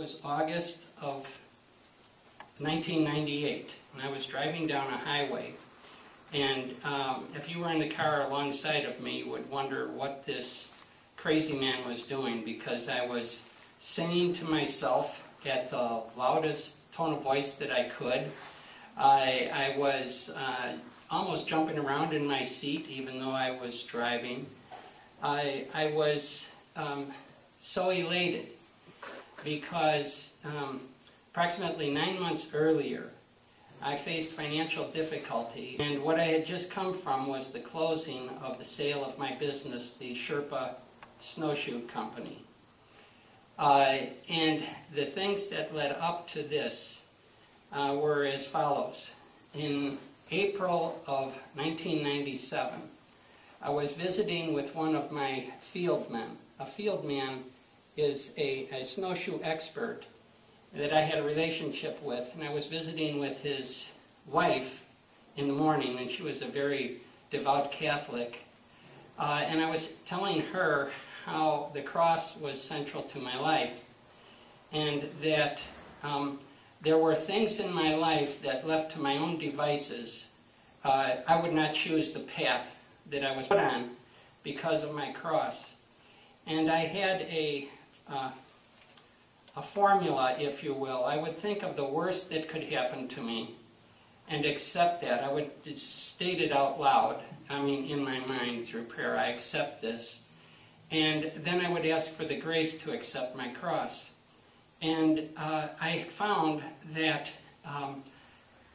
was August of 1998, and I was driving down a highway. And um, if you were in the car alongside of me, you would wonder what this crazy man was doing because I was singing to myself at the loudest tone of voice that I could. I, I was uh, almost jumping around in my seat even though I was driving. I, I was um, so elated because um, approximately nine months earlier, I faced financial difficulty, and what I had just come from was the closing of the sale of my business, the Sherpa Snowshoe Company. Uh, and the things that led up to this uh, were as follows. In April of 1997, I was visiting with one of my field men. A field man is a, a snowshoe expert that I had a relationship with, and I was visiting with his wife in the morning, and she was a very devout Catholic. Uh, and I was telling her how the cross was central to my life, and that um, there were things in my life that, left to my own devices, uh, I would not choose the path that I was put on because of my cross. And I had a uh, a formula, if you will. I would think of the worst that could happen to me and accept that. I would state it out loud, I mean, in my mind through prayer. I accept this. And then I would ask for the grace to accept my cross. And uh, I found that um,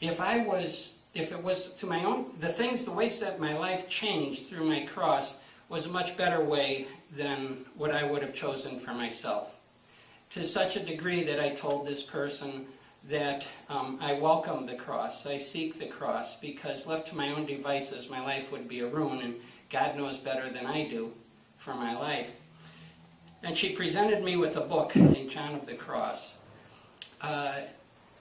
if I was, if it was to my own, the things, the ways that my life changed through my cross was a much better way than what I would have chosen for myself to such a degree that I told this person that um, I welcome the cross, I seek the cross, because left to my own devices, my life would be a ruin, and God knows better than I do for my life. And she presented me with a book, St. John of the Cross. Uh,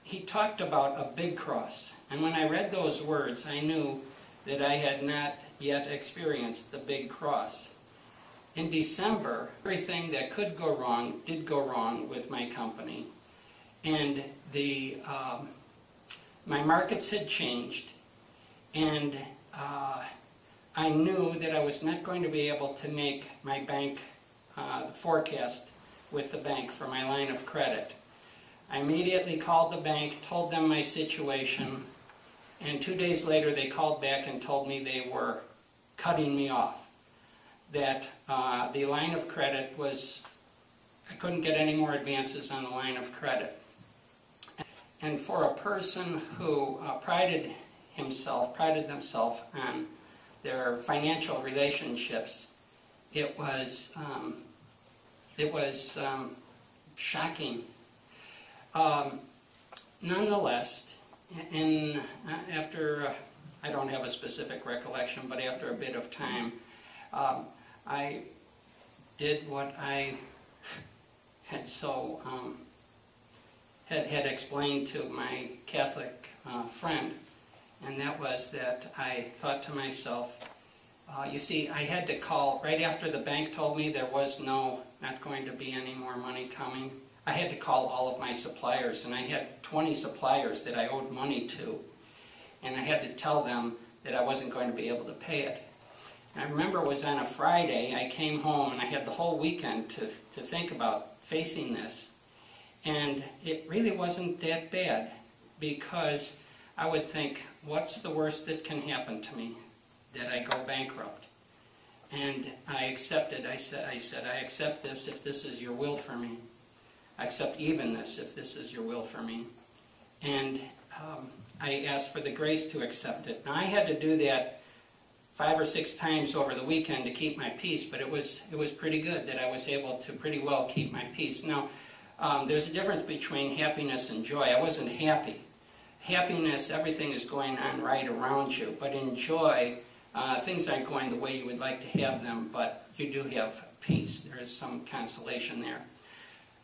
he talked about a big cross, and when I read those words, I knew that I had not yet experienced the big cross in December, everything that could go wrong did go wrong with my company. And the, um, my markets had changed, and uh, I knew that I was not going to be able to make my bank uh, forecast with the bank for my line of credit. I immediately called the bank, told them my situation, and two days later they called back and told me they were cutting me off that uh, the line of credit was, I couldn't get any more advances on the line of credit. And for a person who uh, prided himself, prided themselves on their financial relationships, it was, um, it was um, shocking. Um, nonetheless, in, uh, after, uh, I don't have a specific recollection, but after a bit of time, um, I did what I had so um, had, had explained to my Catholic uh, friend, and that was that I thought to myself, uh, you see, I had to call right after the bank told me there was no, not going to be any more money coming. I had to call all of my suppliers, and I had 20 suppliers that I owed money to, and I had to tell them that I wasn't going to be able to pay it. I remember it was on a Friday. I came home and I had the whole weekend to, to think about facing this. And it really wasn't that bad because I would think, what's the worst that can happen to me? That I go bankrupt. And I accepted, I said, I said, I accept this if this is your will for me. I accept even this if this is your will for me. And um, I asked for the grace to accept it. Now I had to do that five or six times over the weekend to keep my peace, but it was it was pretty good that I was able to pretty well keep my peace. Now, um, there's a difference between happiness and joy. I wasn't happy. Happiness, everything is going on right around you, but in joy, uh, things aren't going the way you would like to have them, but you do have peace. There is some consolation there.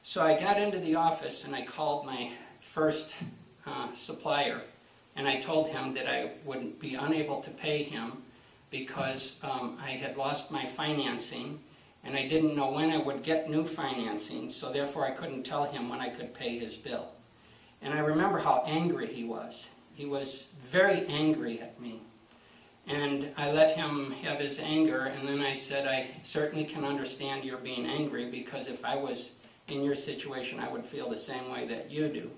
So I got into the office and I called my first uh, supplier, and I told him that I would be unable to pay him because um, I had lost my financing and I didn't know when I would get new financing, so therefore I couldn't tell him when I could pay his bill. And I remember how angry he was. He was very angry at me. And I let him have his anger, and then I said, I certainly can understand your being angry because if I was in your situation, I would feel the same way that you do.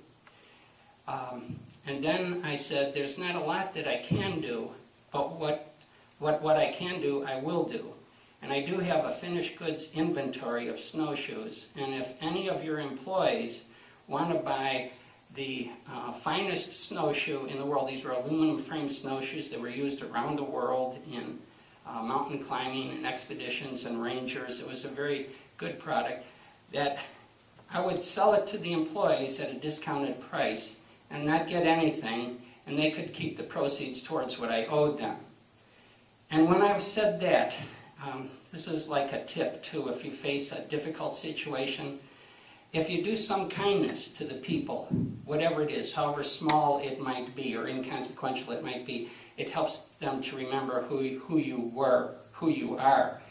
Um, and then I said, There's not a lot that I can do, but what, what, what I can do, I will do. And I do have a finished goods inventory of snowshoes. And if any of your employees want to buy the uh, finest snowshoe in the world, these were aluminum frame snowshoes that were used around the world in uh, mountain climbing and expeditions and rangers. It was a very good product that I would sell it to the employees at a discounted price and not get anything, and they could keep the proceeds towards what I owed them. And when I've said that, um, this is like a tip too if you face a difficult situation. If you do some kindness to the people, whatever it is, however small it might be or inconsequential it might be, it helps them to remember who, who you were, who you are.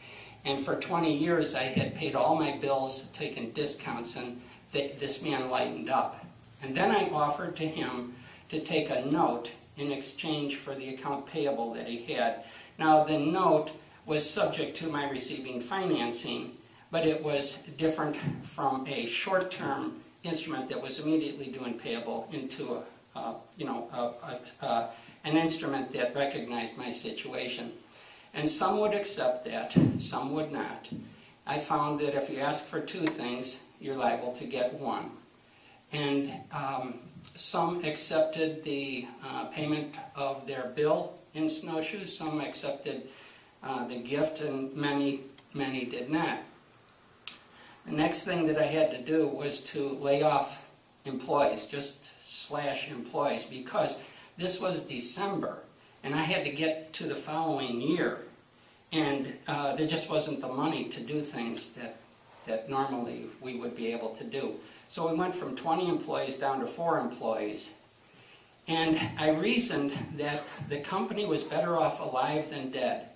And for 20 years, I had paid all my bills, taken discounts, and th- this man lightened up. And then I offered to him to take a note in exchange for the account payable that he had. Now, the note was subject to my receiving financing, but it was different from a short term instrument that was immediately due and payable into a, uh, you know, a, a, uh, an instrument that recognized my situation. And some would accept that, some would not. I found that if you ask for two things, you're liable to get one. And um, some accepted the uh, payment of their bill in snowshoes, some accepted uh, the gift, and many, many did not. The next thing that I had to do was to lay off employees, just slash employees, because this was December, and I had to get to the following year, and uh, there just wasn't the money to do things that, that normally we would be able to do. So we went from 20 employees down to four employees. And I reasoned that the company was better off alive than dead.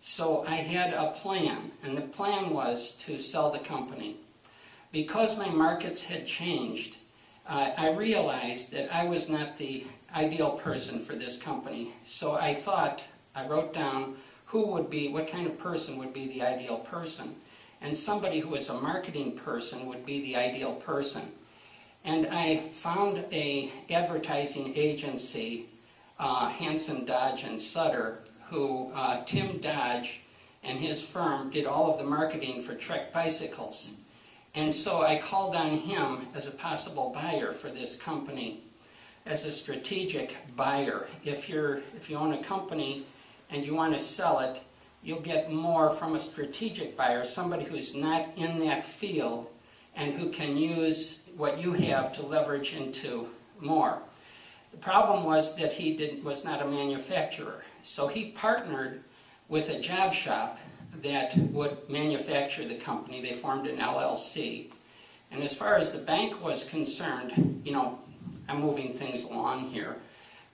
So I had a plan, and the plan was to sell the company. Because my markets had changed, uh, I realized that I was not the ideal person for this company. So I thought, I wrote down who would be, what kind of person would be the ideal person and somebody who is a marketing person would be the ideal person. And I found a advertising agency, uh, Hanson Dodge and Sutter, who uh, Tim Dodge and his firm did all of the marketing for Trek bicycles. And so I called on him as a possible buyer for this company, as a strategic buyer. If you're if you own a company and you want to sell it, you'll get more from a strategic buyer, somebody who's not in that field and who can use what you have to leverage into more. The problem was that he did, was not a manufacturer, so he partnered with a job shop that would manufacture the company. They formed an LLC. And as far as the bank was concerned, you know, I'm moving things along here,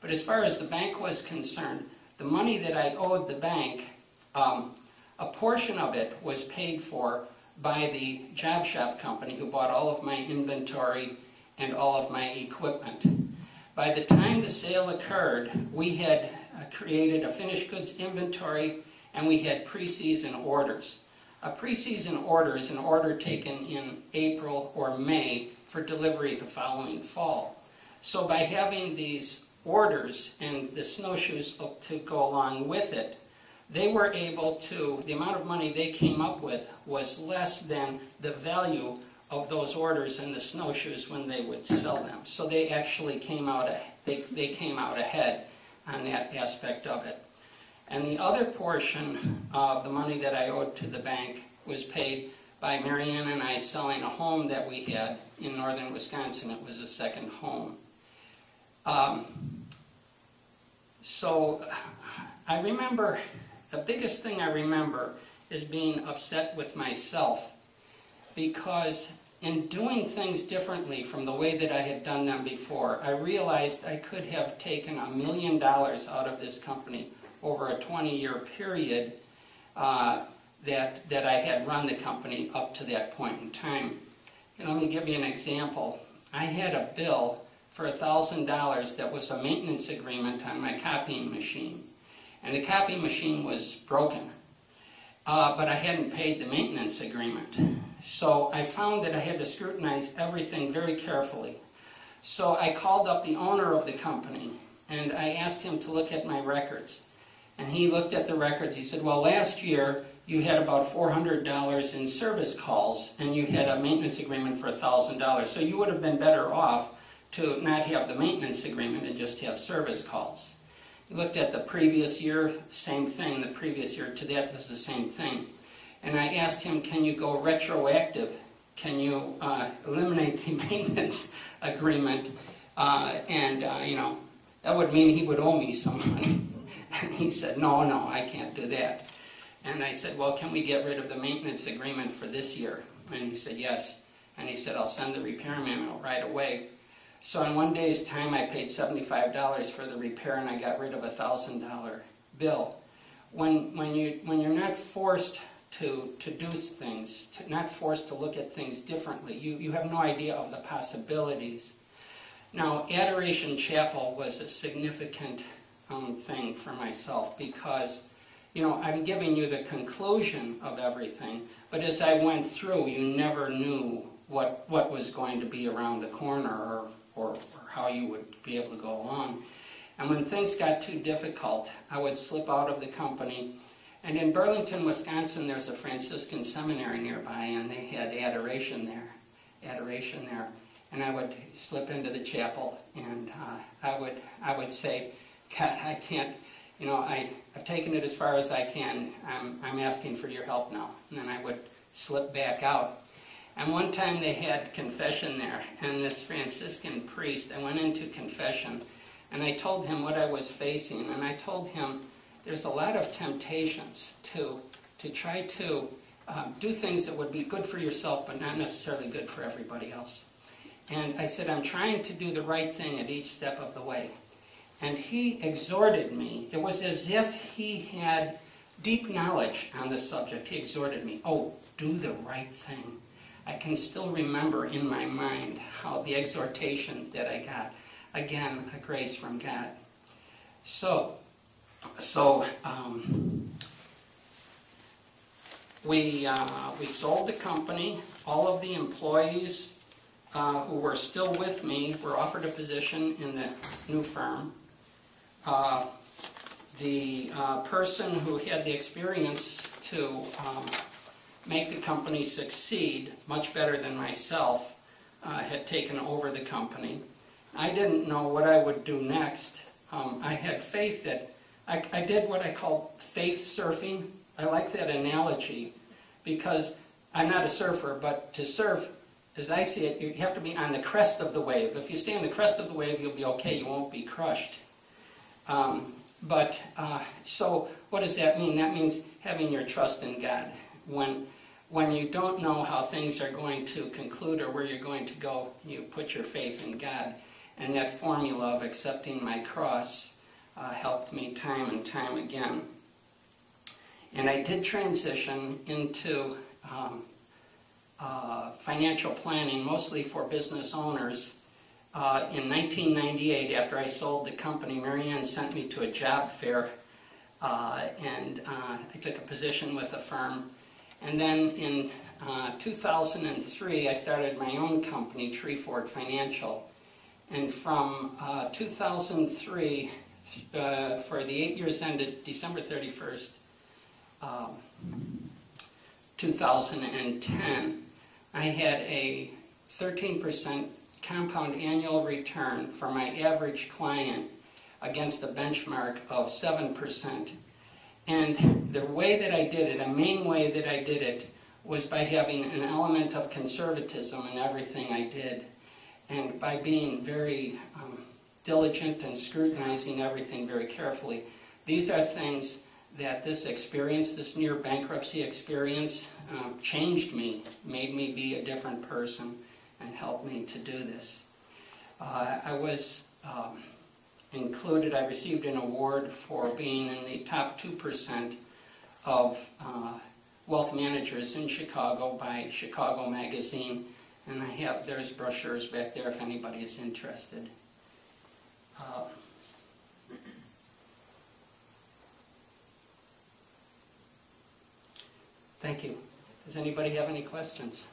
but as far as the bank was concerned, the money that I owed the bank um, a portion of it was paid for by the job shop company who bought all of my inventory and all of my equipment. By the time the sale occurred, we had uh, created a finished goods inventory and we had pre-season orders. A pre-season order is an order taken in April or May for delivery the following fall. So by having these orders and the snowshoes to go along with it, they were able to, the amount of money they came up with was less than the value of those orders and the snowshoes when they would sell them. So they actually came out, they, they came out ahead on that aspect of it. And the other portion of the money that I owed to the bank was paid by Marianne and I selling a home that we had in northern Wisconsin. It was a second home. Um, so I remember the biggest thing I remember is being upset with myself because in doing things differently from the way that I had done them before, I realized I could have taken a million dollars out of this company over a 20 year period uh, that, that I had run the company up to that point in time. And let me give you an example. I had a bill for $1,000 that was a maintenance agreement on my copying machine. And the copying machine was broken, uh, but I hadn't paid the maintenance agreement. So I found that I had to scrutinize everything very carefully. So I called up the owner of the company and I asked him to look at my records. And he looked at the records. He said, Well, last year you had about $400 in service calls and you had a maintenance agreement for $1,000. So you would have been better off to not have the maintenance agreement and just have service calls. He looked at the previous year, same thing. The previous year to that was the same thing. And I asked him, Can you go retroactive? Can you uh, eliminate the maintenance agreement? Uh, and, uh, you know, that would mean he would owe me some money. And he said, No, no, I can't do that. And I said, Well, can we get rid of the maintenance agreement for this year? And he said, Yes. And he said, I'll send the repair manual right away. So in one day's time, I paid $75 for the repair and I got rid of a $1,000 bill. When, when, you, when you're not forced to, to do things, to, not forced to look at things differently, you, you have no idea of the possibilities. Now, Adoration Chapel was a significant um, thing for myself because, you know, I'm giving you the conclusion of everything, but as I went through, you never knew what, what was going to be around the corner or, or, or how you would be able to go along. And when things got too difficult, I would slip out of the company. And in Burlington, Wisconsin, there's a Franciscan seminary nearby, and they had adoration there. Adoration there and I would slip into the chapel and uh, I would I would say, God, I can't, you know, I, I've taken it as far as I can. I'm, I'm asking for your help now. And then I would slip back out. And one time they had confession there, and this Franciscan priest, I went into confession, and I told him what I was facing, and I told him there's a lot of temptations to, to try to um, do things that would be good for yourself, but not necessarily good for everybody else. And I said, I'm trying to do the right thing at each step of the way. And he exhorted me. It was as if he had deep knowledge on the subject. He exhorted me, oh, do the right thing. I can still remember in my mind how the exhortation that I got. Again, a grace from God. So, so um, we, uh, we sold the company. All of the employees uh, who were still with me were offered a position in the new firm. Uh, the uh, person who had the experience to um, make the company succeed much better than myself uh, had taken over the company. I didn't know what I would do next. Um, I had faith that I, I did what I call faith surfing. I like that analogy because I'm not a surfer, but to surf as I see it, you have to be on the crest of the wave. If you stay on the crest of the wave, you'll be okay. You won't be crushed. Um, but uh, so, what does that mean? That means having your trust in God. When when you don't know how things are going to conclude or where you're going to go, you put your faith in God. And that formula of accepting my cross uh, helped me time and time again. And I did transition into um, uh, financial planning, mostly for business owners. Uh, in 1998, after I sold the company, Marianne sent me to a job fair, uh, and uh, I took a position with a firm. And then in uh, 2003, I started my own company, Treefort Financial. And from 2003, for the eight years ended December 31st, um, 2010, I had a 13% compound annual return for my average client against a benchmark of 7%. And the way that I did it, a main way that I did it, was by having an element of conservatism in everything I did. And by being very um, diligent and scrutinizing everything very carefully. These are things that this experience, this near bankruptcy experience, um, changed me, made me be a different person, and helped me to do this. Uh, I was um, included, I received an award for being in the top 2% of uh, wealth managers in Chicago by Chicago Magazine. And I have, there's brochures back there if anybody is interested. Uh, Thank you. Does anybody have any questions?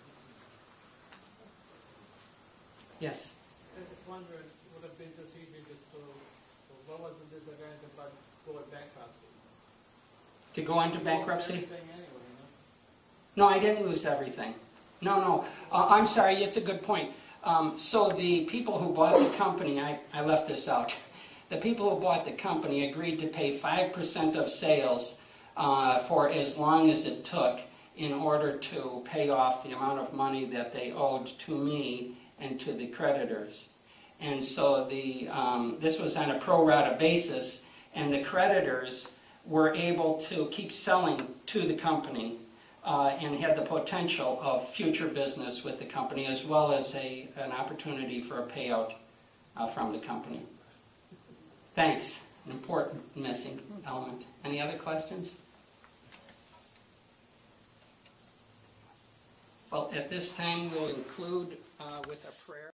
Yes? Wondered, would it be just easy just to, what was the disadvantage about going bankruptcy? To go into bankruptcy? everything anyway, you No. I didn't lose everything. No, no. Uh, I'm sorry, it's a good point. Um, so the people who bought the company, I, I left this out. The people who bought the company agreed to pay 5% of sales uh, for as long as it took in order to pay off the amount of money that they owed to me and to the creditors. And so the, um, this was on a pro rata basis, and the creditors were able to keep selling to the company uh, and had the potential of future business with the company as well as a, an opportunity for a payout uh, from the company. Thanks. An important missing element. Any other questions? Well, at this time, we'll include uh, with a prayer.